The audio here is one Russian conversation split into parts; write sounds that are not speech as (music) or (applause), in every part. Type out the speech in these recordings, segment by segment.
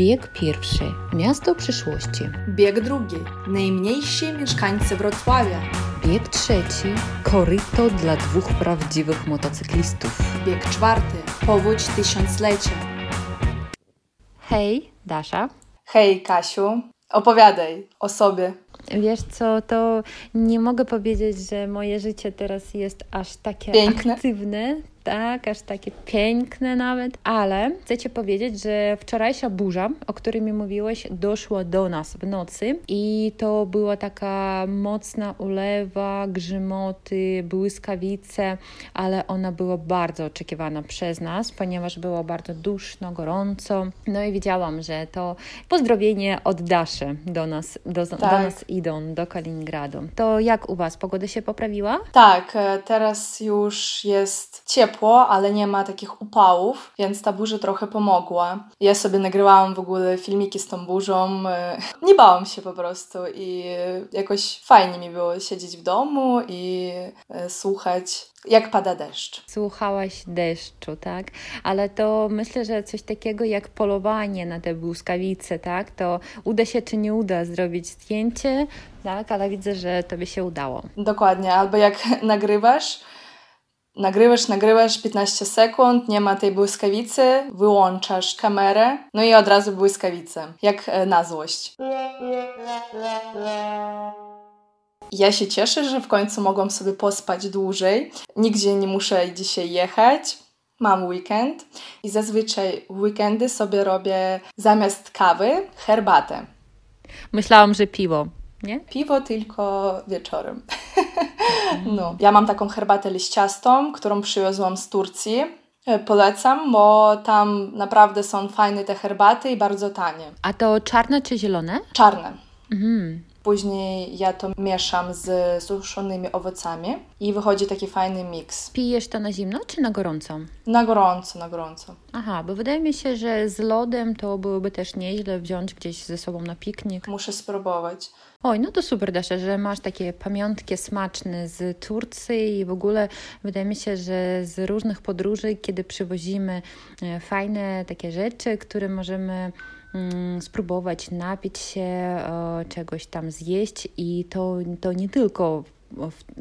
Bieg pierwszy. Miasto przyszłości. Bieg drugi. Najmniejsi mieszkańcy Wrocławia. Bieg trzeci. Koryto dla dwóch prawdziwych motocyklistów. Bieg czwarty. Powódź tysiąclecia. Hej, Dasza. Hej, Kasiu. Opowiadaj o sobie. Wiesz co, to nie mogę powiedzieć, że moje życie teraz jest aż takie Piękne. aktywne, tak, aż takie piękne nawet, ale chcę Ci powiedzieć, że wczorajsza burza, o której mi mówiłeś, doszła do nas w nocy i to była taka mocna ulewa, grzmoty, błyskawice, ale ona była bardzo oczekiwana przez nas, ponieważ było bardzo duszno, gorąco. No i wiedziałam, że to pozdrowienie od Daszy do nas, do, do Tak. nas idą, do Kaliningradu. To jak u Was? Pogoda się poprawiła? Tak, e, teraz już jest ciepło, ale nie ma takich upałów, więc ta burza trochę pomogła. Ja sobie nagrywałam w ogóle filmiki z tą burzą. e, (laughs) Nie bałam się po prostu i jakoś fajnie mi było siedzieć w domu i e, słuchać, jak pada deszcz. Słuchałaś deszczu, tak? Ale to myślę, że coś takiego jak polowanie na te błyskawice, tak? To uda się czy nie uda zrobić zdjęcie, tak? Ale widzę, że tobie się udało. Dokładnie, albo jak (laughs) nagrywasz, nagrywasz, nagrywasz 15 sekund, nie ma tej błyskawicy, wyłączasz kamerę, no i od razu błyskawice, jak e, na złość. Ja się cieszę, że w końcu mogłam sobie pospać dłużej. Nigdzie nie muszę dzisiaj jechać. Mam weekend i zazwyczaj weekendy sobie robię zamiast kawy herbatę. Myślałam, że piwo, nie? Piwo tylko wieczorem. (laughs) No. Ja mam taką herbatę liściastą, którą przywiozłam z Turcji. E, Polecam, bo tam naprawdę są fajne te herbaty i bardzo tanie. A to czarne czy zielone? Czarne. Mhm. Później ja to mieszam z suszonymi owocami i wychodzi taki fajny miks. Pijesz to na zimno czy na gorąco? Na gorąco, na gorąco. Aha, bo wydaje mi się, że z lodem to byłoby też nieźle wziąć gdzieś ze sobą na piknik. Muszę spróbować. Oj, no to super, Dasza, że masz takie pamiątki smaczne z Turcji i w ogóle wydaje mi się, że z różnych podróży, kiedy przywozimy e, fajne takie rzeczy, które możemy mm, spróbować, napić się, czegoś tam zjeść i to, to nie tylko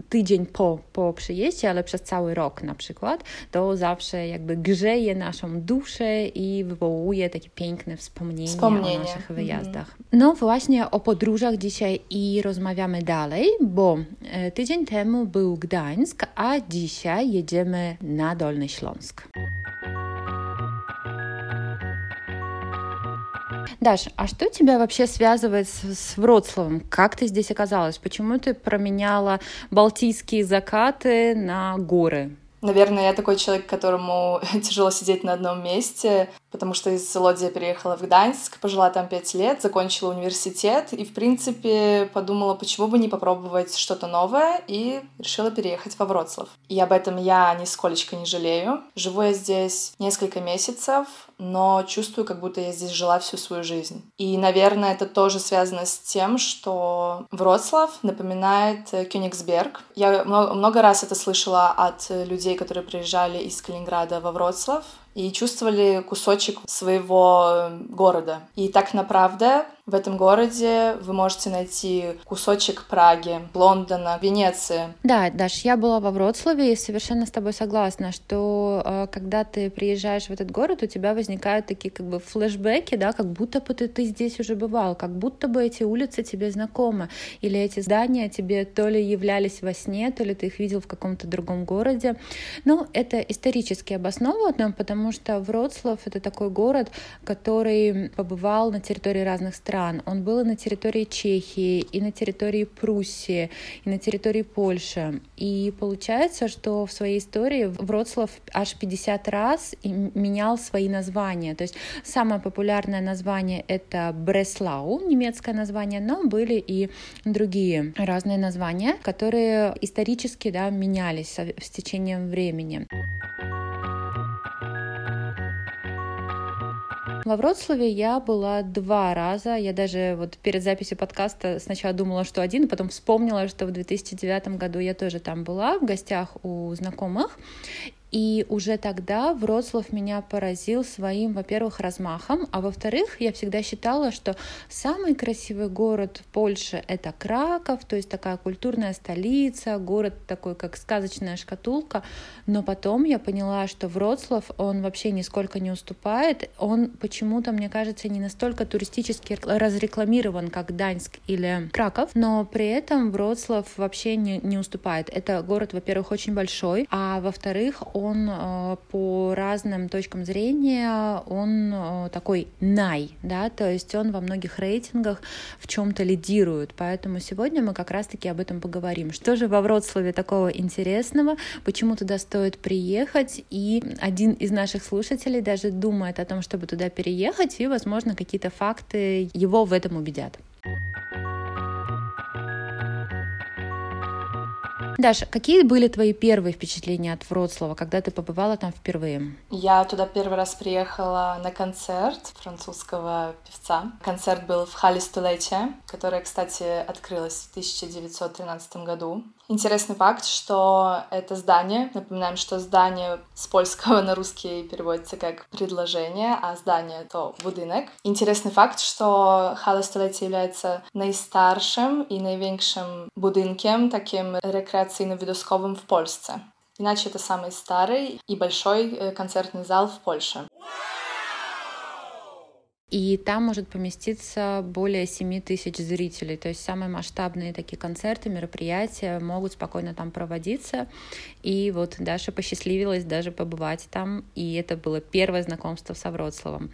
tydzień po, po przyjeździe, ale przez cały rok na przykład, to zawsze jakby grzeje naszą duszę i wywołuje takie piękne wspomnienia, Wspomnienie. o naszych Mhm. wyjazdach. No właśnie o podróżach dzisiaj i rozmawiamy dalej, bo e, tydzień temu był Gdańsk, a dzisiaj jedziemy na Dolny Śląsk. Даш, а что тебя вообще связывает с, с Вроцлавом? Как ты здесь оказалась? Почему ты променяла балтийские закаты на горы? Наверное, я такой человек, которому (laughs) тяжело сидеть на одном месте, потому что из Лодзи я переехала в Гданьск, пожила там пять лет, закончила университет и, в принципе, подумала, почему бы не попробовать что-то новое, и решила переехать во Вроцлав. И об этом я нисколечко не жалею. Живу я здесь несколько месяцев, но чувствую, как будто я здесь жила всю свою жизнь. И, наверное, это тоже связано с тем, что Вроцлав напоминает Кёнигсберг. Я много, раз это слышала от людей, которые приезжали из Калининграда во Вроцлав и чувствовали кусочек своего города. И так направда в этом городе вы можете найти кусочек Праги, Лондона, Венеции. Да, Даш, я была во Вроцлаве и совершенно с тобой согласна, что э, когда ты приезжаешь в этот город, у тебя возникают такие как бы флешбеки, да, как будто бы ты, ты здесь уже бывал, как будто бы эти улицы тебе знакомы, или эти здания тебе то ли являлись во сне, то ли ты их видел в каком-то другом городе. Ну, это исторически обосновано, потому что Вроцлав — это такой город, который побывал на территории разных стран. Он был и на территории Чехии, и на территории Пруссии, и на территории Польши. И получается, что в своей истории Вроцлав аж 50 раз менял свои названия. То есть самое популярное название — это Бреслау, немецкое название, но были и другие разные названия, которые исторически да, менялись с течением времени. Во Вроцлаве я была два раза. Я даже вот перед записью подкаста сначала думала, что один, потом вспомнила, что в 2009 году я тоже там была в гостях у знакомых. И уже тогда Вроцлав меня поразил своим, во-первых, размахом, а во-вторых, я всегда считала, что самый красивый город в Польше — это Краков, то есть такая культурная столица, город такой, как сказочная шкатулка. Но потом я поняла, что Вроцлав, он вообще нисколько не уступает. Он почему-то, мне кажется, не настолько туристически разрекламирован, как Даньск или Краков, но при этом Вроцлав вообще не, не уступает. Это город, во-первых, очень большой, а во-вторых, он э, по разным точкам зрения, он э, такой най, да, то есть он во многих рейтингах в чем-то лидирует. Поэтому сегодня мы как раз-таки об этом поговорим. Что же во Вроцлаве такого интересного, почему туда стоит приехать, и один из наших слушателей даже думает о том, чтобы туда переехать, и, возможно, какие-то факты его в этом убедят. Даша, какие были твои первые впечатления от Вроцлава, когда ты побывала там впервые? Я туда первый раз приехала на концерт французского певца. Концерт был в Хале Столетия, которая, кстати, открылась в 1913 году. Интересный факт, что это здание, напоминаем, что здание с польского на русский переводится как предложение, а здание то будинок. Интересный факт, что Хала Столетия является наистаршим и największym budynkiem, таким рекреационно-видосковым в Польsce. Иначе это самый старый и большой э, концертный зал в Польше. И там может поместиться более 7 тысяч зрителей. То есть самые масштабные такие концерты, мероприятия могут спокойно там проводиться. И вот Даша посчастливилась даже побывать там. И это было первое знакомство с Вроцлавом.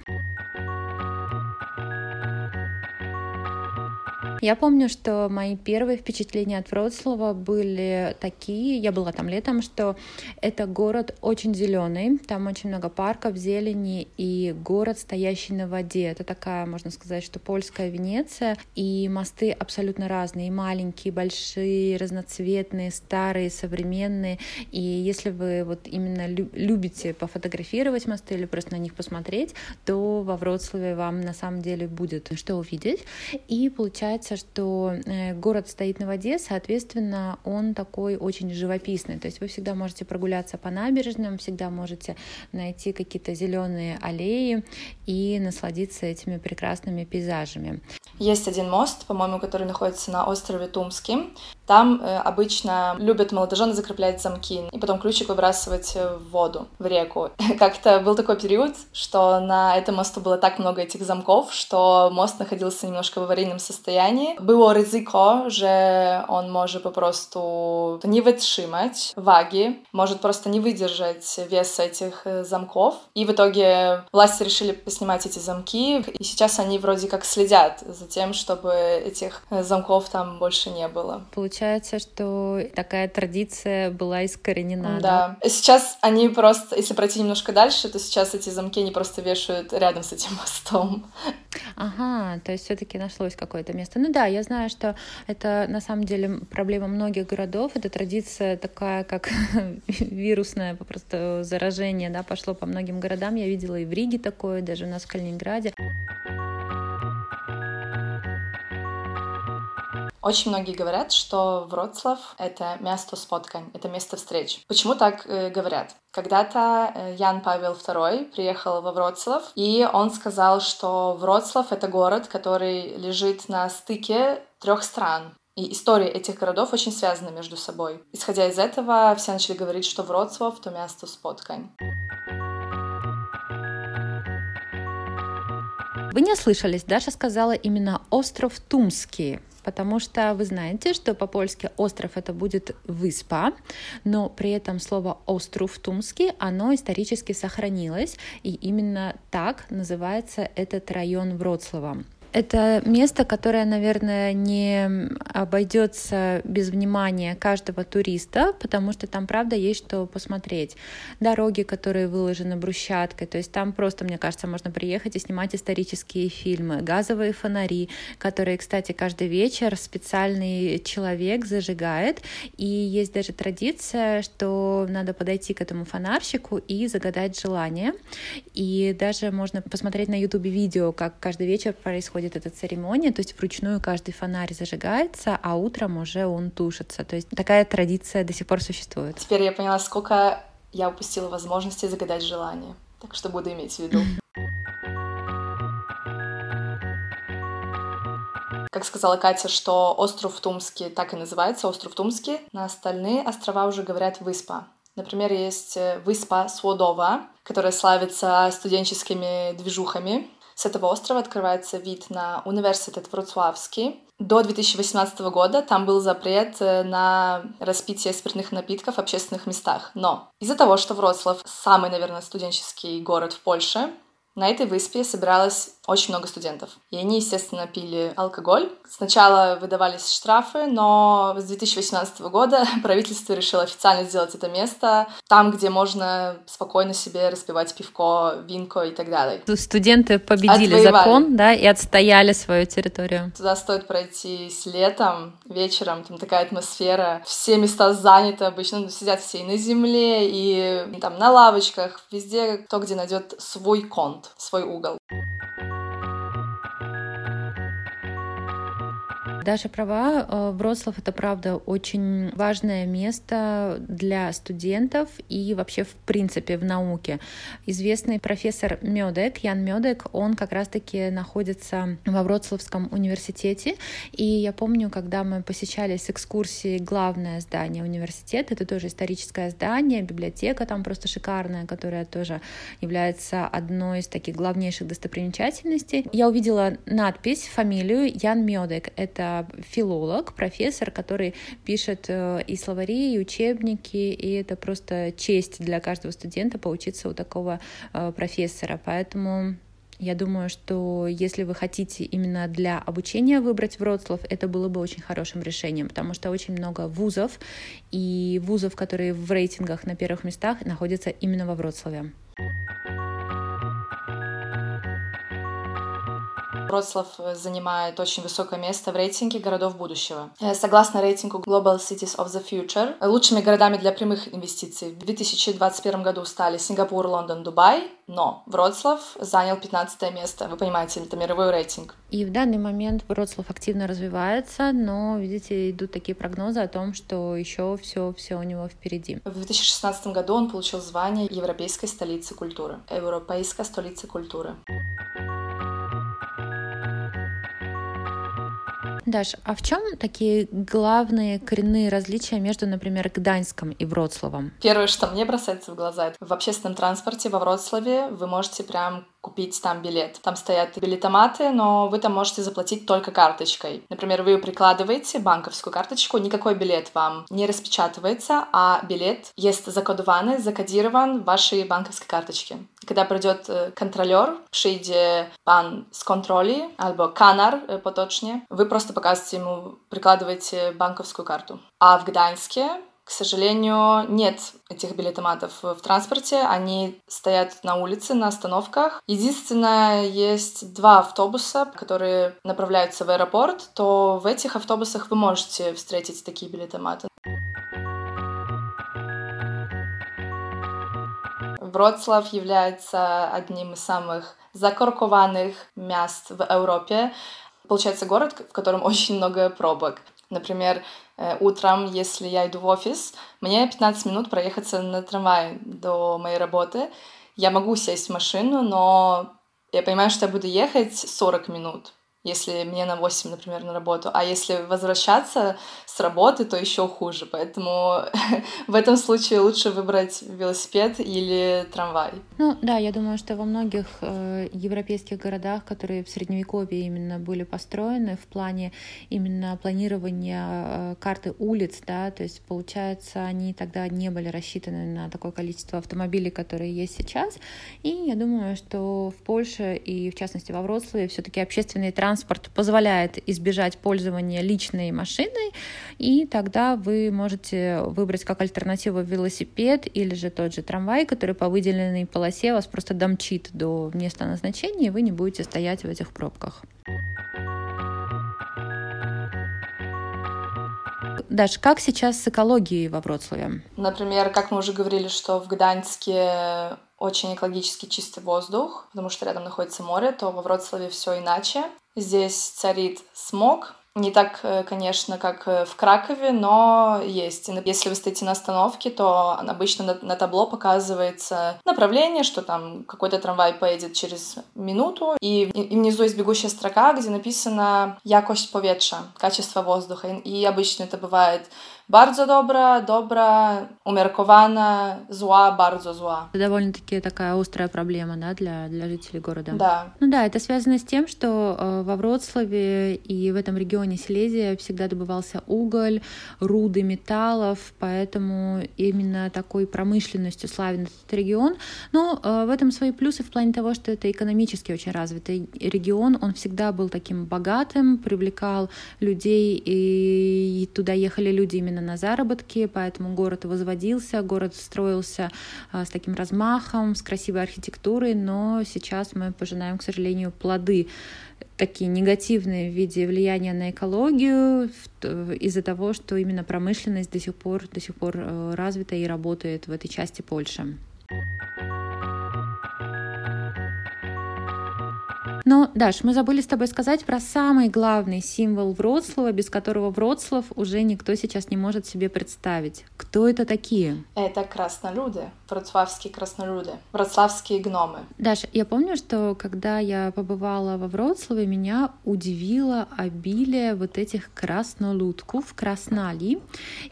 Я помню, что мои первые впечатления от Вроцлава были такие, я была там летом, что это город очень зеленый, там очень много парков, зелени и город, стоящий на воде. Это такая, можно сказать, что польская Венеция, и мосты абсолютно разные, маленькие, большие, разноцветные, старые, современные. И если вы вот именно любите пофотографировать мосты или просто на них посмотреть, то во Вроцлаве вам на самом деле будет что увидеть. И получается, что э, город стоит на воде, соответственно, он такой очень живописный. То есть вы всегда можете прогуляться по набережным, всегда можете найти какие-то зеленые аллеи и насладиться этими прекрасными пейзажами. Есть один мост, по-моему, который находится на острове Тумский. Там э, обычно любят молодожены закреплять замки и потом ключик выбрасывать в воду, в реку. (laughs) Как-то был такой период, что на этом мосту было так много этих замков, что мост находился немножко в аварийном состоянии. Było ryzyko, że on może po prostu nie wytrzymać wagi, может просто не выдержать вес этих замков. И в итоге власти решили поснимать эти замки, и сейчас они вроде как следят за тем, чтобы этих замков там больше не было. Получается, что такая традиция была искоренена. Да. да? Сейчас они просто, если пройти немножко дальше, то сейчас эти замки они просто вешают рядом с этим мостом. Ага, то есть все-таки нашлось какое-то место. Ну да, я знаю, что это на самом деле проблема многих городов. Это традиция такая, как (laughs) вирусное просто заражение, да, пошло по многим городам. Я видела и в Риге такое, даже у нас в Калининграде. Очень многие говорят, что Вроцлав — это место споткань, это место встреч. Почему так э, говорят? Когда-то э, Ян Павел II приехал во Вроцлав, и он сказал, что Вроцлав — это город, который лежит на стыке трех стран. И истории этих городов очень связаны между собой. Исходя из этого, все начали говорить, что Вроцлав — то место споткань. Вы не ослышались, Даша сказала именно остров Тумский потому что вы знаете, что по-польски остров это будет выспа, но при этом слово остров тумский, оно исторически сохранилось, и именно так называется этот район Вроцлава. Это место, которое, наверное, не обойдется без внимания каждого туриста, потому что там, правда, есть что посмотреть. Дороги, которые выложены брусчаткой, то есть там просто, мне кажется, можно приехать и снимать исторические фильмы. Газовые фонари, которые, кстати, каждый вечер специальный человек зажигает. И есть даже традиция, что надо подойти к этому фонарщику и загадать желание. И даже можно посмотреть на ютубе видео, как каждый вечер происходит происходит эта церемония, то есть вручную каждый фонарь зажигается, а утром уже он тушится. То есть такая традиция до сих пор существует. Теперь я поняла, сколько я упустила возможности загадать желание. Так что буду иметь в виду. Как сказала Катя, что остров Тумский так и называется, остров Тумский. На остальные острова уже говорят выспа. Например, есть э, выспа Сводова, которая славится студенческими движухами. С этого острова открывается вид на университет Вроцлавский. До 2018 года там был запрет э, на распитие спиртных напитков в общественных местах. Но из-за того, что Вроцлав самый, наверное, студенческий город в Польше, на этой выспе собиралось очень много студентов. И они, естественно, пили алкоголь. Сначала выдавались штрафы, но с 2018 года (laughs) правительство решило официально сделать это место там, где можно спокойно себе распивать пивко, винко и так далее. Студенты победили Отвоевали. закон, да, и отстояли свою территорию. Туда стоит пройти с летом, вечером, там такая атмосфера, все места заняты обычно, ну, сидят все и на земле, и, и там на лавочках, везде кто где найдет свой конт свой угол. Даша права, э, Вроцлав — это, правда, очень важное место для студентов и вообще, в принципе, в науке. Известный профессор Мёдек, Ян Мёдек, он как раз-таки находится во Вроцлавском университете, и я помню, когда мы посещали с экскурсией главное здание университета, это тоже историческое здание, библиотека там просто шикарная, которая тоже является одной из таких главнейших достопримечательностей. Я увидела надпись, фамилию Ян Мёдек. Это филолог, профессор, который пишет э, и словари, и учебники, и это просто честь для каждого студента поучиться у такого э, профессора. Поэтому я думаю, что если вы хотите именно для обучения выбрать Вроцлав, это было бы очень хорошим решением, потому что очень много вузов, и вузов, которые в рейтингах на первых местах, находятся именно во Вроцлаве. Вроцлав занимает очень высокое место в рейтинге городов будущего. Э, согласно рейтингу Global Cities of the Future, лучшими городами для прямых инвестиций в 2021 году стали Сингапур, Лондон, Дубай, но Вроцлав занял 15 место. Вы понимаете, это мировой рейтинг. И в данный момент Вроцлав активно развивается, но, видите, идут такие прогнозы о том, что еще все, все у него впереди. В 2016 году он получил звание Европейской столицы культуры. Европейская столица культуры. Даш, а в чем такие главные коренные различия между, например, Гданьском и Вроцлавом? Первое, что мне бросается в глаза, это в общественном транспорте во Вроцлаве вы можете прям купить там билет. Там стоят билетоматы, но вы там можете заплатить только карточкой. Например, вы прикладываете банковскую карточку, никакой билет вам не распечатывается, а билет есть закодованный, закодирован в вашей банковской карточке. Когда придет э, контролер, przyjdzie pan z kontroli, albo kanar э, поточнее, вы просто показываете ему, прикладываете банковскую карту. А в Гданьске к сожалению, нет этих билетоматов в транспорте. Они стоят на улице, на остановках. Единственное, есть два автобуса, которые направляются в аэропорт, то в этих автобусах вы можете встретить такие билетоматы. Вроцлав является одним из самых закоркованных мест в Европе. Получается город, в котором очень много пробок. Например, утром, если я иду в офис, мне 15 минут проехаться на трамвае до моей работы. Я могу сесть в машину, но я понимаю, что я буду ехать 40 минут если мне на 8, например, на работу. А если возвращаться с работы, то еще хуже. Поэтому (laughs) в этом случае лучше выбрать велосипед или трамвай. Ну да, я думаю, что во многих э, европейских городах, которые в средневековье именно были построены в плане именно планирования э, карты улиц, да, то есть получается, они тогда не были рассчитаны на такое количество автомобилей, которые есть сейчас. И я думаю, что в Польше и в частности во Вроцлаве все-таки общественный транспорт транспорт позволяет избежать пользования личной машиной, и тогда вы можете выбрать как альтернативу велосипед или же тот же трамвай, который по выделенной полосе вас просто домчит до места назначения, и вы не будете стоять в этих пробках. Даш, как сейчас с экологией во Вроцлаве? Например, как мы уже говорили, что в Гданьске очень экологически чистый воздух, потому что рядом находится море, то во Вроцлаве все иначе. Здесь царит смог, Не так, э, конечно, как э, в Кракове, но есть. Если вы стоите на остановке, то обычно на, табло показывается направление, что там какой-то трамвай поедет через минуту, и, и внизу есть бегущая строка, где написано «якость повietrza», «качество воздуха». И обычно это бывает Bardzo dobra, dobra, умеркована, зла, bardzo зла. Это довольно-таки такая острая проблема, да, для, для жителей города. Да. Ну да, это связано с тем, что э, во Вроцлаве и в этом регионе Силезия всегда добывался уголь, руды металлов, поэтому именно такой промышленностью славен этот регион. Но э, в этом свои плюсы в плане того, что это экономически очень развитый регион, он всегда был таким богатым, привлекал людей, и туда ехали люди именно именно на заработки, поэтому город возводился, город строился а, с таким размахом, с красивой архитектурой, но сейчас мы пожинаем, к сожалению, плоды такие негативные в виде влияния на экологию из-за того, что именно промышленность до сих пор, до сих пор э, развита и работает в этой части Польши. Но, Даш, мы забыли с тобой сказать про самый главный символ Вроцлава, без которого Вроцлав уже никто сейчас не может себе представить. Кто это такие? Это краснолюды, вроцлавские краснолюды, вроцлавские гномы. Даш, я помню, что когда я побывала во Вроцлаве, меня удивило обилие вот этих краснолюдков, краснали,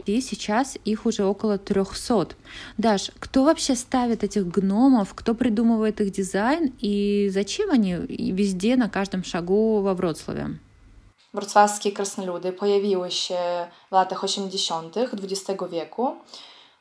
и сейчас их уже около 300. Даш, кто вообще ставит этих гномов, кто придумывает их дизайн и зачем они везде, на каждом шагу во Вроцлаве. Wrocławskie krasnoludy pojawiły się w latach 80. XX wieku.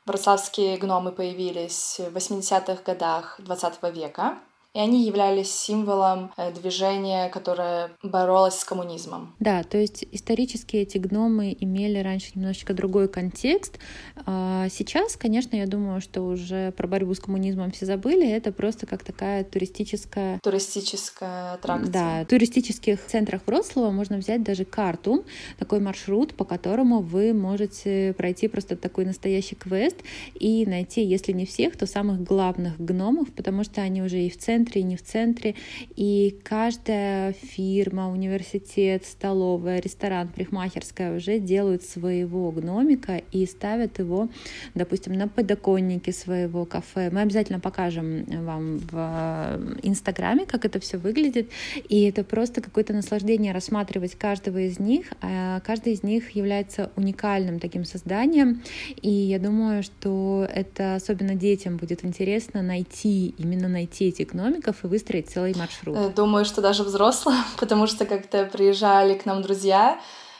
Wrocławskie gnomy pojawiились в 80-х годах XX века и они являлись символом э, движения, которое боролось с коммунизмом. Да, то есть исторически эти гномы имели раньше немножечко другой контекст. А сейчас, конечно, я думаю, что уже про борьбу с коммунизмом все забыли. Это просто как такая туристическая... Туристическая аттракция. Да, в туристических центрах Вроцлава можно взять даже карту, такой маршрут, по которому вы можете пройти просто такой настоящий квест и найти, если не всех, то самых главных гномов, потому что они уже и в центре центре, и не в центре. И каждая фирма, университет, столовая, ресторан, парикмахерская уже делают своего гномика и ставят его, допустим, на подоконнике своего кафе. Мы обязательно покажем вам в э, Инстаграме, как это все выглядит. И это просто какое-то наслаждение рассматривать каждого из них. А каждый из них является уникальным таким созданием. И я думаю, что это особенно детям будет интересно найти, именно найти эти гномики, экономиков и выстроить целый маршрут. Э, думаю, что даже взрослым, (laughs) потому что как-то приезжали к нам друзья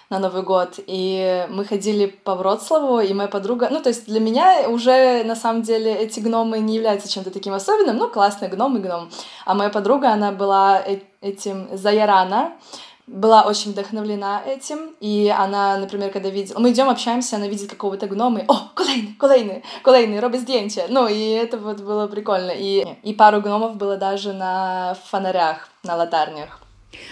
на Новый год, и мы ходили по Вроцлаву, и моя подруга... Ну, то есть для меня уже, на самом деле, эти гномы не являются чем-то таким особенным, ну, классный гном и гном. А моя подруга, она была э, этим Заярана, была очень вдохновлена этим, и она, например, когда видела... Мы идем, общаемся, она видит какого-то гнома, и «О, kolejny, kolejny, kolejny, роби здjęcie!» Ну, и это вот было прикольно. И, и пару гномов было даже на фонарях, на латарнях.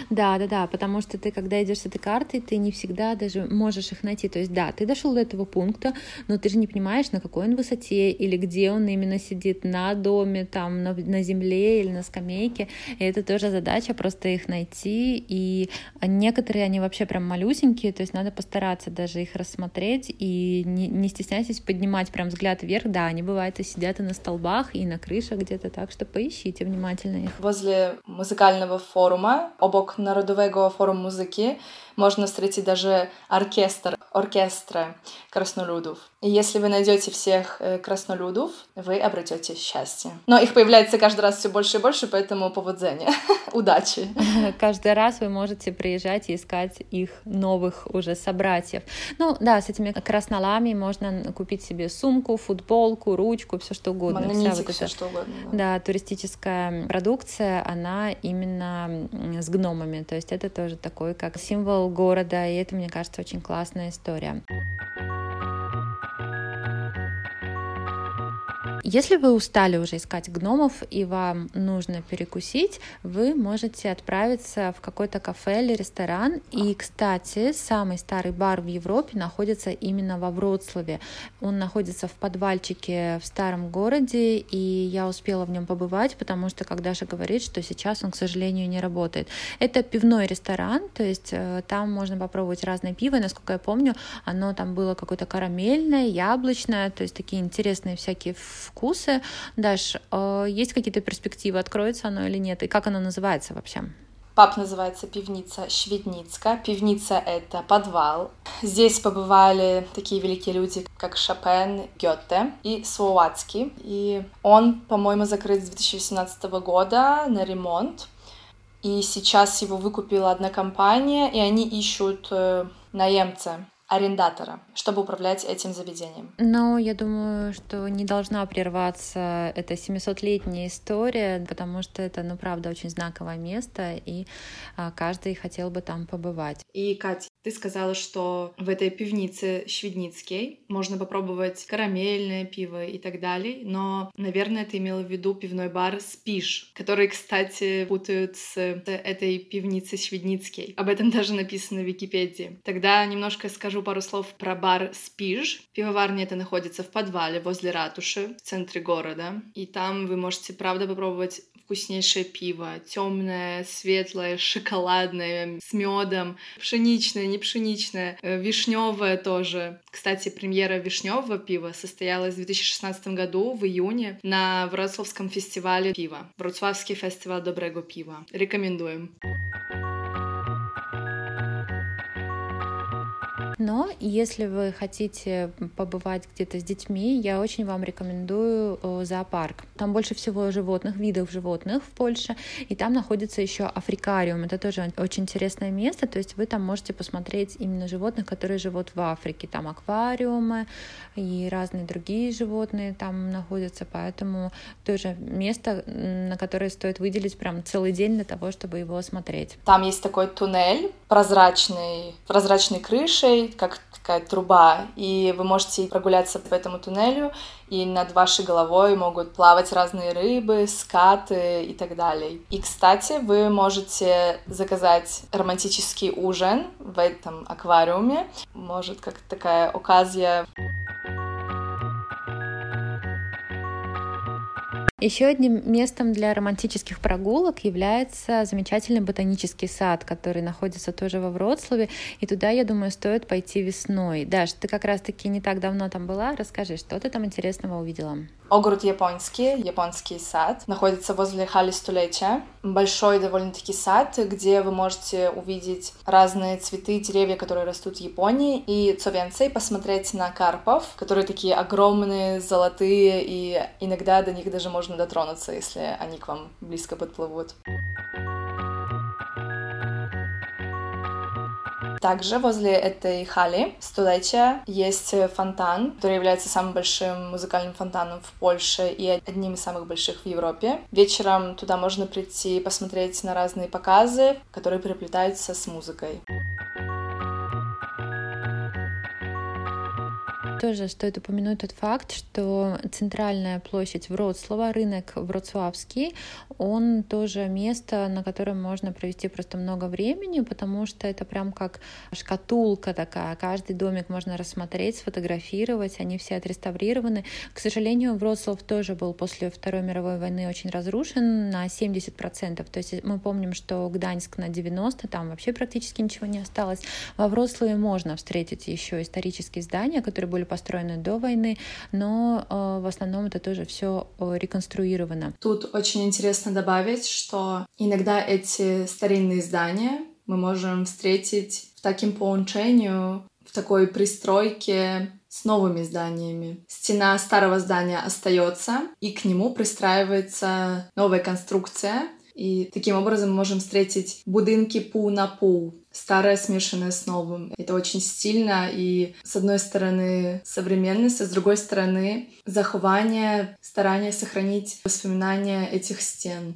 Да, да, да, потому что ты, когда идешь с этой картой, ты не всегда даже можешь их найти. То есть, да, ты дошел до этого пункта, но ты же не понимаешь, на какой он высоте или где он именно сидит на доме, там, на, на земле или на скамейке. И это тоже задача просто их найти. И некоторые, они вообще прям малюсенькие, то есть надо постараться даже их рассмотреть и не, не стесняйтесь поднимать прям взгляд вверх. Да, они бывают и сидят и на столбах, и на крышах где-то, так что поищите внимательно их. Возле музыкального форума obok Narodowego Forum Muzyki можно встретить даже оркестр, оркестра краснолюдов. И если вы найдете всех краснолюдов, вы обретете счастье. Но их появляется каждый раз все больше и больше, поэтому поводзение. Удачи. Каждый раз вы можете приезжать и искать их новых уже собратьев. Ну да, с этими краснолами можно купить себе сумку, футболку, ручку, все что угодно. Вся вот все что угодно. Да. да, туристическая продукция, она именно с гномами. То есть это тоже такой как символ города, и это, мне кажется, очень классная история. Если вы устали уже искать гномов и вам нужно перекусить, вы можете отправиться в какой-то кафе или ресторан. И, кстати, самый старый бар в Европе находится именно во Вроцлаве. Он находится в подвальчике в старом городе, и я успела в нем побывать, потому что, как Даша говорит, что сейчас он, к сожалению, не работает. Это пивной ресторан, то есть э, там можно попробовать разное пиво. И, насколько я помню, оно там было какое-то карамельное, яблочное, то есть такие интересные всякие вкусы. Даш, э, есть какие-то перспективы, откроется оно или нет, и как оно называется вообще? Паб называется пивница Шведницка. Пивница — это подвал. Здесь побывали такие великие люди, как Шопен, Гёте и Суовацкий. И он, по-моему, закрыт с 2018 года на ремонт. И сейчас его выкупила одна компания, и они ищут э, наемца арендатора, чтобы управлять этим заведением. Но я думаю, что не должна прерваться эта 700-летняя история, потому что это, ну, правда, очень знаковое место, и а, каждый хотел бы там побывать. И, Катя, ты сказала, что в этой пивнице Шведницкий можно попробовать карамельное пиво и так далее, но, наверное, ты имела в виду пивной бар «Спиш», который, кстати, путают с этой пивницей Шведницкий. Об этом даже написано в Википедии. Тогда немножко скажу пару слов про бар «Спиш». Пивоварня это находится в подвале возле ратуши в центре города, и там вы можете, правда, попробовать вкуснейшее пиво. Темное, светлое, шоколадное, с медом, пшеничное, не пшеничное, э, вишневое тоже. Кстати, премьера вишневого пива состоялась в 2016 году в июне на Вроцлавском фестивале пива. Вроцлавский фестиваль доброго пива. Рекомендуем. Но если вы хотите побывать где-то с детьми, я очень вам рекомендую э, зоопарк. Там больше всего животных, видов животных в Польше, и там находится еще африкариум. Это тоже очень интересное место, то есть вы там можете посмотреть именно животных, которые живут в Африке. Там аквариумы и разные другие животные там находятся, поэтому тоже место, на которое стоит выделить прям целый день для того, чтобы его осмотреть. Там есть такой туннель прозрачный, прозрачной крышей, как такая труба, и вы можете прогуляться по этому туннелю, и над вашей головой могут плавать разные рыбы, скаты и так далее. И, кстати, вы можете заказать романтический ужин в этом аквариуме. Может, как такая оказия Еще одним местом для романтических прогулок является замечательный ботанический сад, который находится тоже во Вроцлаве, и туда, я думаю, стоит пойти весной. Даш, ты как раз-таки не так давно там была, расскажи, что ты там интересного увидела? Огород японский, японский сад, находится возле Хали Столетия. Большой довольно-таки сад, где вы можете увидеть разные цветы, деревья, которые растут в Японии, и цовенцей посмотреть на карпов, которые такие огромные, золотые, и иногда до них даже можно дотронуться, если они к вам близко подплывут. Также возле этой хали столетия есть фонтан, который является самым большим музыкальным фонтаном в Польше и одним из самых больших в Европе. Вечером туда можно прийти посмотреть на разные показы, которые переплетаются с музыкой. Тоже стоит упомянуть тот факт, что центральная площадь Вроцлава, рынок Вроцлавский, он тоже место, на котором можно провести просто много времени, потому что это прям как шкатулка такая. Каждый домик можно рассмотреть, сфотографировать, они все отреставрированы. К сожалению, Вроцлав тоже был после Второй мировой войны очень разрушен на 70%. То есть мы помним, что Гданьск на 90%, там вообще практически ничего не осталось. Во Вроцлаве можно встретить еще исторические здания, которые были построены до войны, но э, в основном это тоже все э, реконструировано. Тут очень интересно добавить, что иногда эти старинные здания мы можем встретить в таким поучению, в такой пристройке с новыми зданиями. Стена старого здания остается, и к нему пристраивается новая конструкция, и таким образом мы можем встретить будинки пу на пу, старое смешанное с новым. Это очень стильно и с одной стороны современность, а с другой стороны захование, старание сохранить воспоминания этих стен.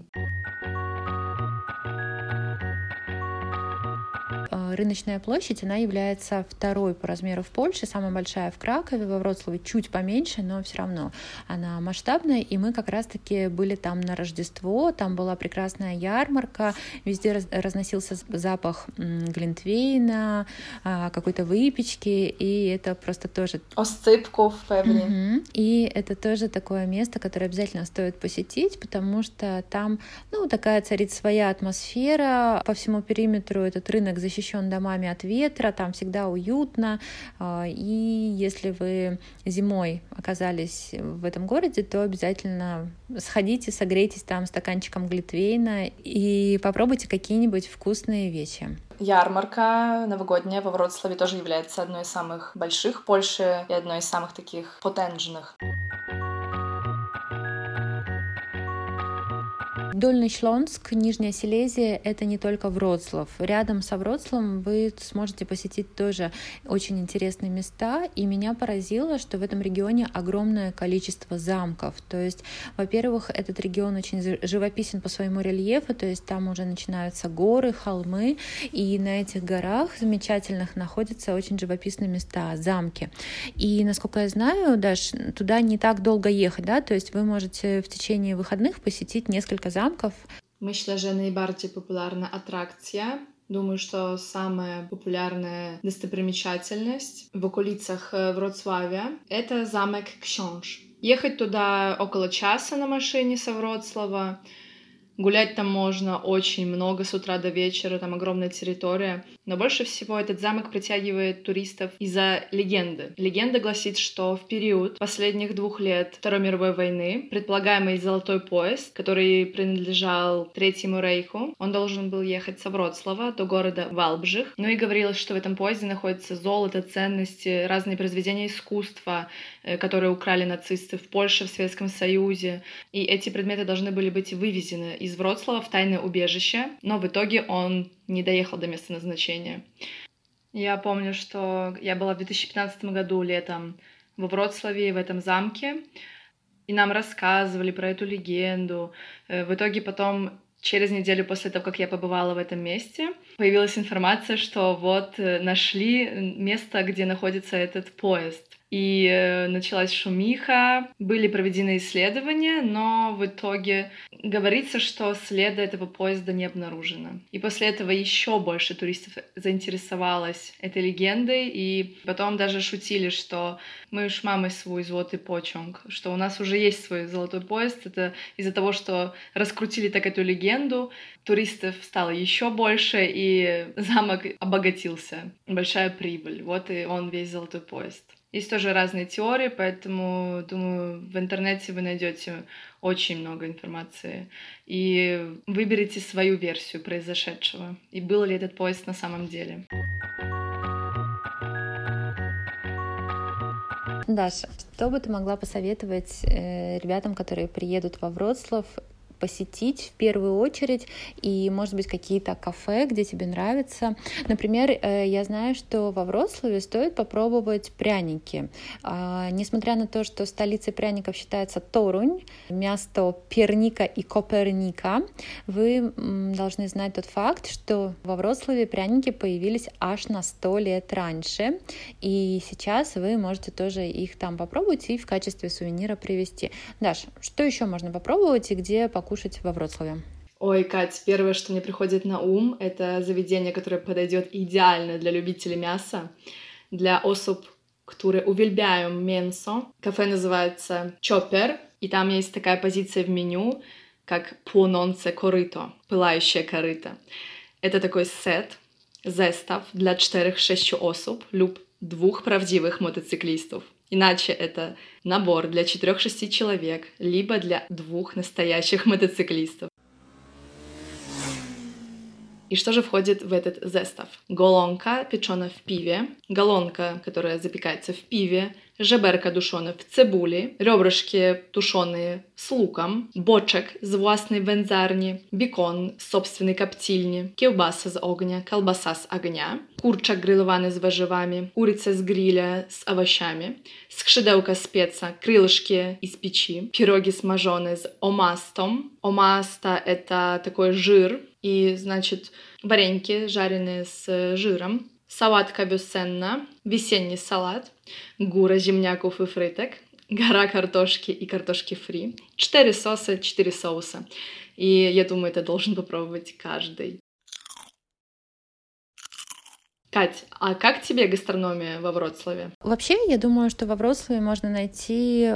Рыночная площадь, она является второй по размеру в Польше, самая большая в Кракове, во Вроцлаве чуть поменьше, но все равно она масштабная, и мы как раз-таки были там на Рождество, там была прекрасная ярмарка, везде разносился запах глинтвейна, а, какой-то выпечки, и это просто тоже... Осцыпков, певни. Угу. И это тоже такое место, которое обязательно стоит посетить, потому что там, ну, такая царит своя атмосфера, по всему периметру этот рынок защищен домами от ветра, там всегда уютно, а, и если вы зимой оказались в этом городе, то обязательно сходите, согрейтесь там стаканчиком глитвейна и попробуйте какие-нибудь вкусные вещи. Ярмарка новогодняя во Вроцлаве тоже является одной из самых больших в Польше и одной из самых таких потенжных. Дольный Шлонск, Нижняя Силезия — это не только Вроцлав. Рядом со Вроцлавом вы сможете посетить тоже очень интересные места, и меня поразило, что в этом регионе огромное количество замков. То есть, во-первых, этот регион очень живописен по своему рельефу, то есть там уже начинаются горы, холмы, и на этих горах замечательных находятся очень живописные места, замки. И, насколько я знаю, даже туда не так долго ехать, да, то есть вы можете в tечение выходных посетить несколько замков, замков. Myślę, że najbardziej popularna atrakcja Думаю, что самая популярная достопримечательность в околицах Вроцлавия — это замок Ксенж. Ехать туда около часа на машине со Вроцлава. Гулять там можно очень много с утра до вечера, там огромная территория. Но больше всего этот замок притягивает туристов из-за легенды. Легенда гласит, что в период последних двух лет Второй мировой войны предполагаемый золотой поезд, который принадлежал Третьему рейху, он должен был ехать со Вроцлава до города Валбжих. Ну и говорилось, что в этом поезде находится золото, ценности, разные произведения искусства, э, которые украли нацисты в Польше, в Советском Союзе. И эти предметы должны были быть вывезены из Вроцлава в тайное убежище, но в итоге он не доехал до места назначения. Я помню, что я была в 2015 году летом во Вроцлаве, в этом замке, и нам рассказывали про эту легенду. Э, в итоге потом через неделю после того, как я побывала в этом месте, появилась информация, что вот э, нашли место, где находится этот поезд и э, началась шумиха, были проведены исследования, но в итоге говорится, что следа этого поезда не обнаружено. И после этого еще больше туристов заинтересовалось этой легендой, и потом даже шутили, что мы уж мамой свой золотой почонг, что у нас уже есть свой золотой поезд, это из-за того, что раскрутили так эту легенду, туристов стало еще больше, и замок обогатился. Большая прибыль. Вот и он весь золотой поезд. Есть тоже разные теории, поэтому, думаю, в интернете вы найдете очень много информации. И выберите свою версию произошедшего. И был ли этот поезд на самом деле. Даша, что бы ты могла посоветовать э, ребятам, которые приедут во Вроцлав посетить в первую очередь, и, может быть, какие-то кафе, где тебе нравится. Например, э, я знаю, что во Вроцлаве стоит попробовать пряники. А, несмотря на то, что столицей пряников считается Торунь, место Перника и Коперника, вы должны знать тот факт, что во Вроцлаве пряники появились аж на сто лет раньше, и сейчас вы можете тоже их там попробовать и в качестве сувенира привезти. Даш, что еще можно попробовать и где покушать во Вроцлаве? Ой, Кать, первое, что мне приходит на ум, это заведение, которое подойдет идеально для любителей мяса, для особ, которые увельбяем менсо. Кафе называется Чоппер, и там есть такая позиция в меню, как пунонце корыто, пылающее корыто. Это такой сет, зестав для 4-6 особ, люб двух правдивых мотоциклистов. Иначе это набор для 4-6 человек, либо для двух настоящих (laughs) мотоциклистов. И что же входит в этот зестав? Голонка печена в пиве, галонка, которая запекается в пиве, żeberka duszone w cebuli, ребрышки тушеные с луком, бочек з własnej wędzarni, бекон з собственной коптильни, кiełbasa z ognia, колбаса z огня, kurczak grillowany z warzywami, курица z grilla z овощами, z pieca, крылышки из печи, пироги смаженные с омастом. Омаста — это такой жир, И, значит, вареньки, жареные с жиром, салат кабюсенна, весенний салат, гура земняков и фриток, гора картошки и картошки фри, четыре соуса, четыре соуса. И я думаю, это должен попробовать каждый. Кать, а как тебе гастрономия во Вроцлаве? Вообще, я думаю, что во Вроцлаве можно найти э,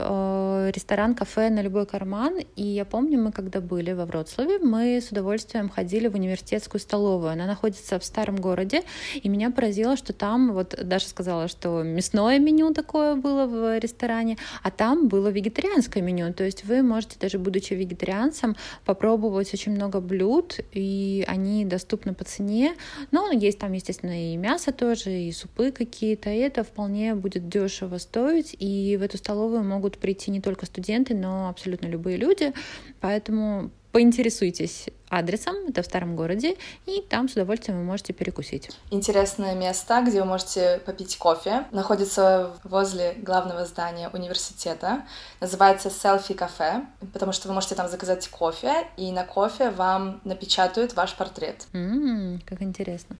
ресторан, кафе на любой карман. И я помню, мы когда были во Вроцлаве, мы с удовольствием ходили в университетскую столовую. Она находится в старом городе, и меня поразило, что там, вот Даша сказала, что мясное меню такое было в ресторане, а там было вегетарианское меню. То есть вы можете, даже будучи вегетарианцем, попробовать очень много блюд, и они доступны по цене. Но есть там, естественно, и мясо, тоже, и супы какие-то, и это вполне будет дешево стоить, и в эту столовую могут прийти не только студенты, но абсолютно любые люди, поэтому поинтересуйтесь адресом, это в старом городе, и там с удовольствием вы можете перекусить. Интересное место, где вы можете попить кофе, находится возле главного здания университета, называется Селфи Кафе, потому что вы можете там заказать кофе, и на кофе вам напечатают ваш портрет. М-м, как интересно.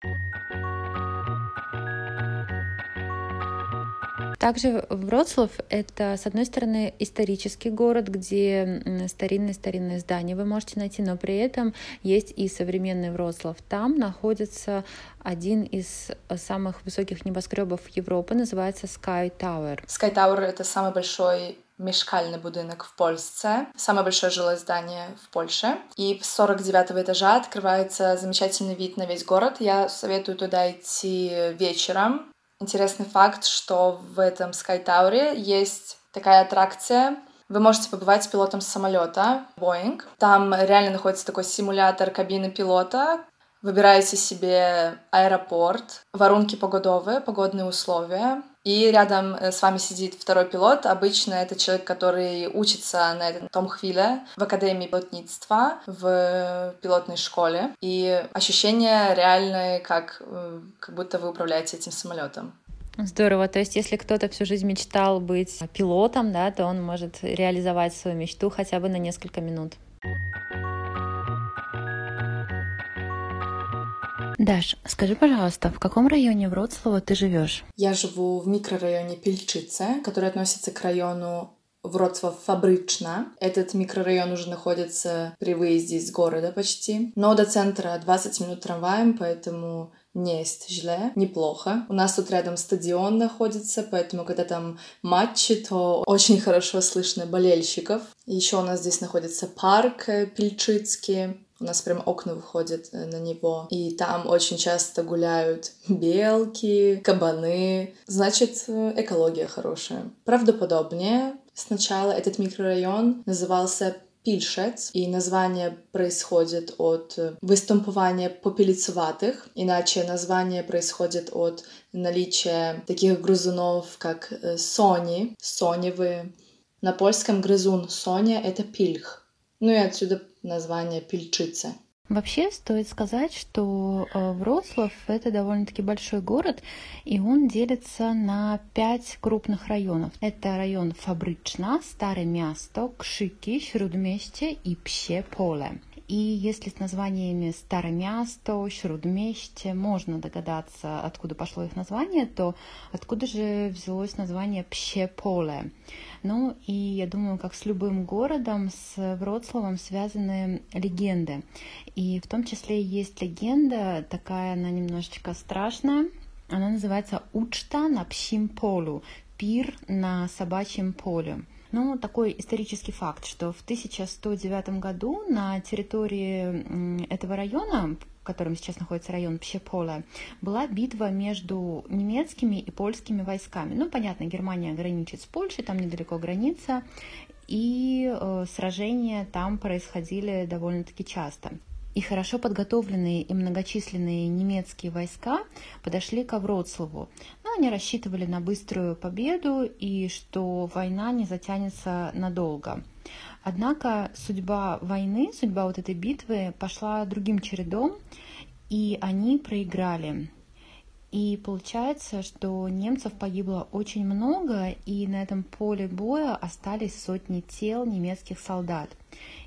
Также Вроцлав — это, с одной стороны, исторический город, где старинные-старинные здания вы можете найти, но при этом есть и современный Вроцлав. Там находится один из самых высоких небоскребов Европы, называется Sky Tower. Sky Tower — это самый большой мешкальный будинок в Польсце, самое большое жилое здание в Польше. И с 49 этажа открывается замечательный вид на весь город. Я советую туда идти вечером. Интересный факт, что в этом Sky Tower есть такая аттракция. Вы можете побывать пилотом самолета Boeing. Там реально находится такой симулятор кабины пилота. Выбираете себе аэропорт, воронки погодовые, погодные условия, и рядом э, с вами сидит второй пилот. Обычно это человек, который учится на этом том хвиле в Академии пилотництва в пилотной школе. И ощущение реальное, как, э, как будто вы управляете этим самолетом. Здорово. То есть, если кто-то всю жизнь мечтал быть пилотом, да, то он может реализовать свою мечту хотя бы на несколько минут. Даш, скажи, пожалуйста, в каком районе Вроцлава ты живешь? Я живу в микрорайоне Пельчице, который относится к району Вроцлав Фабрична. Этот микрорайон уже находится при выезде из города почти. Но до центра 20 минут трамваем, поэтому не есть зле, неплохо. У нас тут рядом стадион находится, поэтому когда там матчи, то очень хорошо слышно болельщиков. Еще у нас здесь находится парк э, Пельчицкий, у нас прям окна выходят э, на него. И там очень часто гуляют белки, кабаны. Значит, э, экология хорошая. Правдоподобнее, сначала этот микрорайон назывался Пильшец, и название происходит от э, выступания попелицеватых, иначе название происходит от наличия таких грызунов, как сони, соневые. На польском грызун соня — это пильх. Ну и отсюда название Пильчица. Вообще стоит сказать, что э, Вроцлав — это довольно-таки большой город, и он делится на пять крупных районов. Это район Фабрична, Старое Место, Кшики, Śródmieście и Пще Поле. И если с названиями Старомясто, Шрудмеще можно догадаться, откуда пошло их название, то откуда же взялось название Пще-Поле? Ну и я думаю, как с любым городом, с Вроцлавом связаны легенды. И в том числе есть легенда, такая она немножечко страшная, она называется «Учта на пщим полю», «Пир на собачьем поле». Ну, такой исторический факт, что в 1109 году на территории этого района, котором сейчас находится район Пщеполе, была битва между немецкими и польскими войсками. Ну, понятно, Германия граничит с Польшей, там недалеко граница, и э, сражения там происходили довольно-таки часто. И хорошо подготовленные и многочисленные немецкие войска подошли к Вроцлаву. Но они рассчитывали на быструю победу и что война не затянется надолго. Однако судьба войны, судьба вот этой битвы пошла другим чередом, и они проиграли. И получается, что немцев погибло очень много, и на этом поле боя остались сотни тел немецких солдат –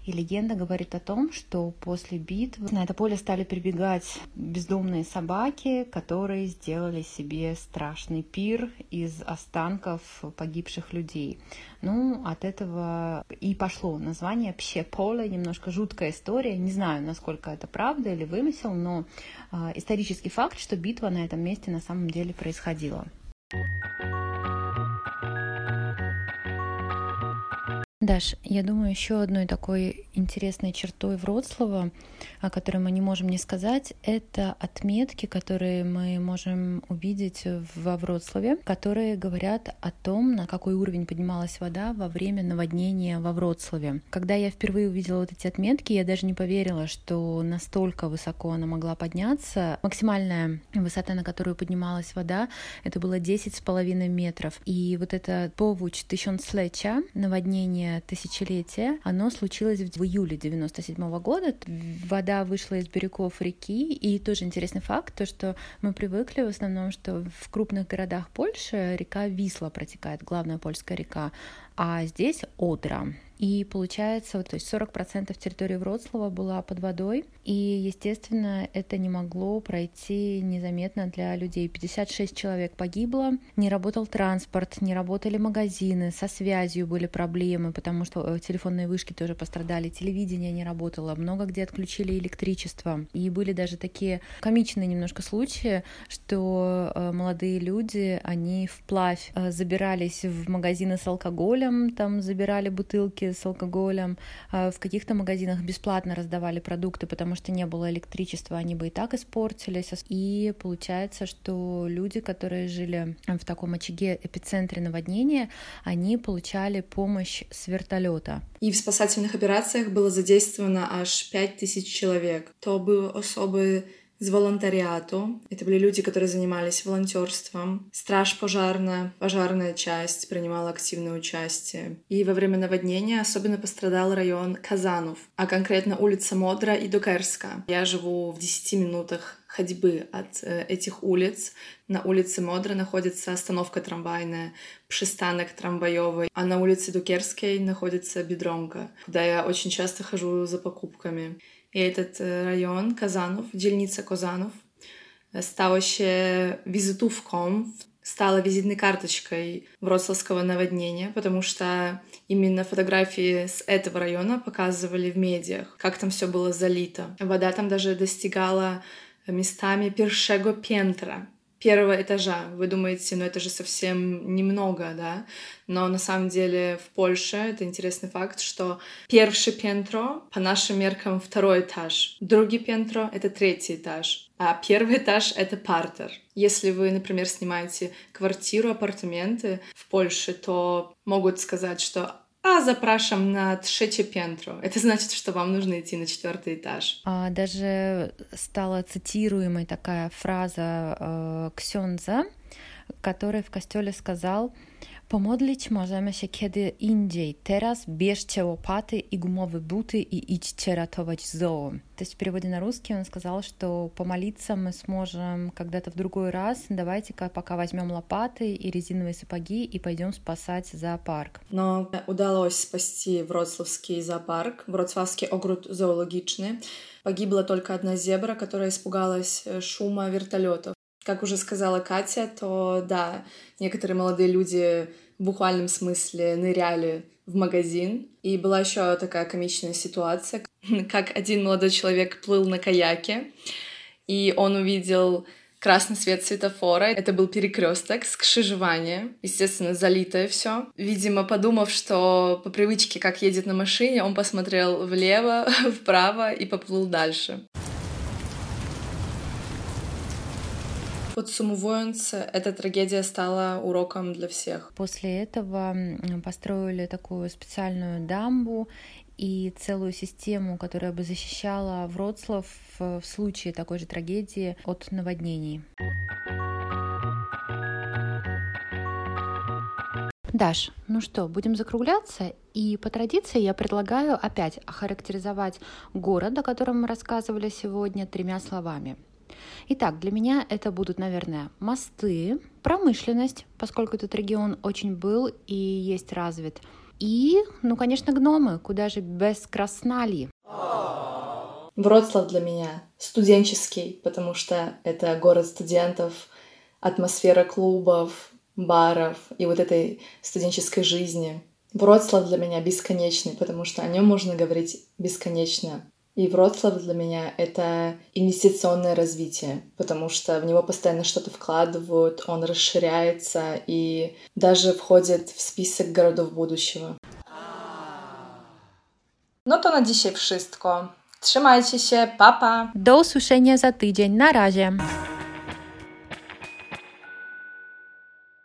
И легенда говорит о том, что после битвы на это поле стали прибегать бездомные собаки, которые сделали себе страшный пир из останков погибших людей. Ну, от этого и пошло название Пще-Поле, немножко жуткая история. Не знаю, насколько это правда или вымысел, но э, исторический факт, что битва на этом месте на самом деле происходила. Даш, я думаю, еще одной такой интересной чертой Вроцлава, о которой мы не можем не сказать, это отметки, которые мы можем увидеть во Вроцлаве, которые говорят о том, на какой уровень поднималась вода во время наводнения во Вроцлаве. Когда я впервые увидела вот эти отметки, я даже не поверила, что настолько высоко она могла подняться. Максимальная высота, на которую поднималась вода, это было 10,5 метров. И вот это Повуч Тыщенслеча, наводнение тысячелетия, оно случилось в июле 97 года. Вода вышла из берегов реки, и тоже интересный факт, то, что мы привыкли в основном, что в крупных городах Польши река Висла протекает, главная польская река, а здесь Одра. И получается, то есть 40% территории Вроцлава была под водой, и, естественно, это не могло пройти незаметно для людей. 56 человек погибло, не работал транспорт, не работали магазины, со связью были проблемы, потому что э, телефонные вышки тоже пострадали, телевидение не работало, много где отключили электричество. И были даже такие комичные немножко случаи, что э, молодые люди, они вплавь э, забирались в магазины с алкоголем, там забирали бутылки с алкоголем, а, в каких-то магазинах бесплатно раздавали продукты, потому что не было электричества, они бы и так испортились. И получается, что люди, которые жили в таком очаге эпицентре наводнения, они получали помощь с вертолета. И в спасательных операциях было задействовано аж 5000 человек. То был особый з волонтариату. Это были люди, которые занимались волонтерством. Страж пожарная, пожарная часть принимала активное участие. И во время наводнения особенно пострадал район Казанов, а конкретно улица Модра и Докерска. Я живу в 10 минутах ходьбы от э, этих улиц. На улице Модра находится остановка трамвайная, пристанок трамваевый, а на улице Дукерской находится Бедронка, куда я очень часто хожу за покупками. И этот э, район Казанов, дельница Козанов, э, стал еще визитувком, стала визитной карточкой Вроцлавского наводнения, потому что именно фотографии с этого района показывали в медиах, как там все было залито. Вода там даже достигала местами першего пентра, первого этажа. Вы думаете, ну это же совсем немного, да? Но на самом деле в Польше это интересный факт, что первое пентро по нашим меркам второй этаж, другий пентро — это третий этаж, а первый этаж — это партер. Если вы, например, снимаете квартиру, апартаменты в Польше, то могут сказать, что а запрашам на trzecie piętro. Это значит, что вам нужно идти на четвертый этаж. А, даже стала цитируемой такая фраза э, Ксенза, который в костеле сказал Pomodlić możemy się kiedy indziej. Teraz bierzcie łopaty i gumowe buty и идите ратовать zoo. То есть в переводе на русский он сказал, что помолиться мы сможем когда-то в другой раз. Давайте-ка пока возьмем лопаты и резиновые сапоги и пойдем спасать зоопарк. Но удалось спасти Вроцлавский зоопарк, Вроцлавский огород зоологичный. Погибла только одна зебра, которая испугалась шума вертолетов. Как уже сказала Катя, то да, некоторые молодые люди в буквальном смысле ныряли в магазин. И была еще такая комичная ситуация, (laughs) как один молодой человек плыл на каяке, и он увидел красный свет светофора. Это был перекресток, скшижевание, естественно, залитое все. Видимо, подумав, что по привычке, как едет на машине, он посмотрел влево, (laughs) вправо и поплыл дальше. Подсумывając, эта трагедия стала уроком для всех. После этого построили такую специальную дамбу и целую систему, которая бы защищала Вроцлав в случае такой же трагедии от наводнений. Даш, ну что, будем закругляться? И по традиции я предлагаю опять охарактеризовать город, о котором мы рассказывали сегодня, тремя словами. Итак, для меня это будут, наверное, мосты, промышленность, поскольку этот регион очень был и есть развит, И, ну, конечно, гномы, куда же без Краснали. Вроцлав для меня студенческий, потому что это город студентов, атмосфера клубов, баров и вот этой студенческой жизни. Вроцлав для меня бесконечный, потому что о нем можно говорить бесконечно. И Вроцлав для меня — это инвестиционное развитие, потому что в него постоянно что-то вкладывают, он расширяется и даже входит в список городов будущего. No to na dzisiaj wszystko. Trzymajcie się, papa! Do usłyszenia za tydzień. Na razie.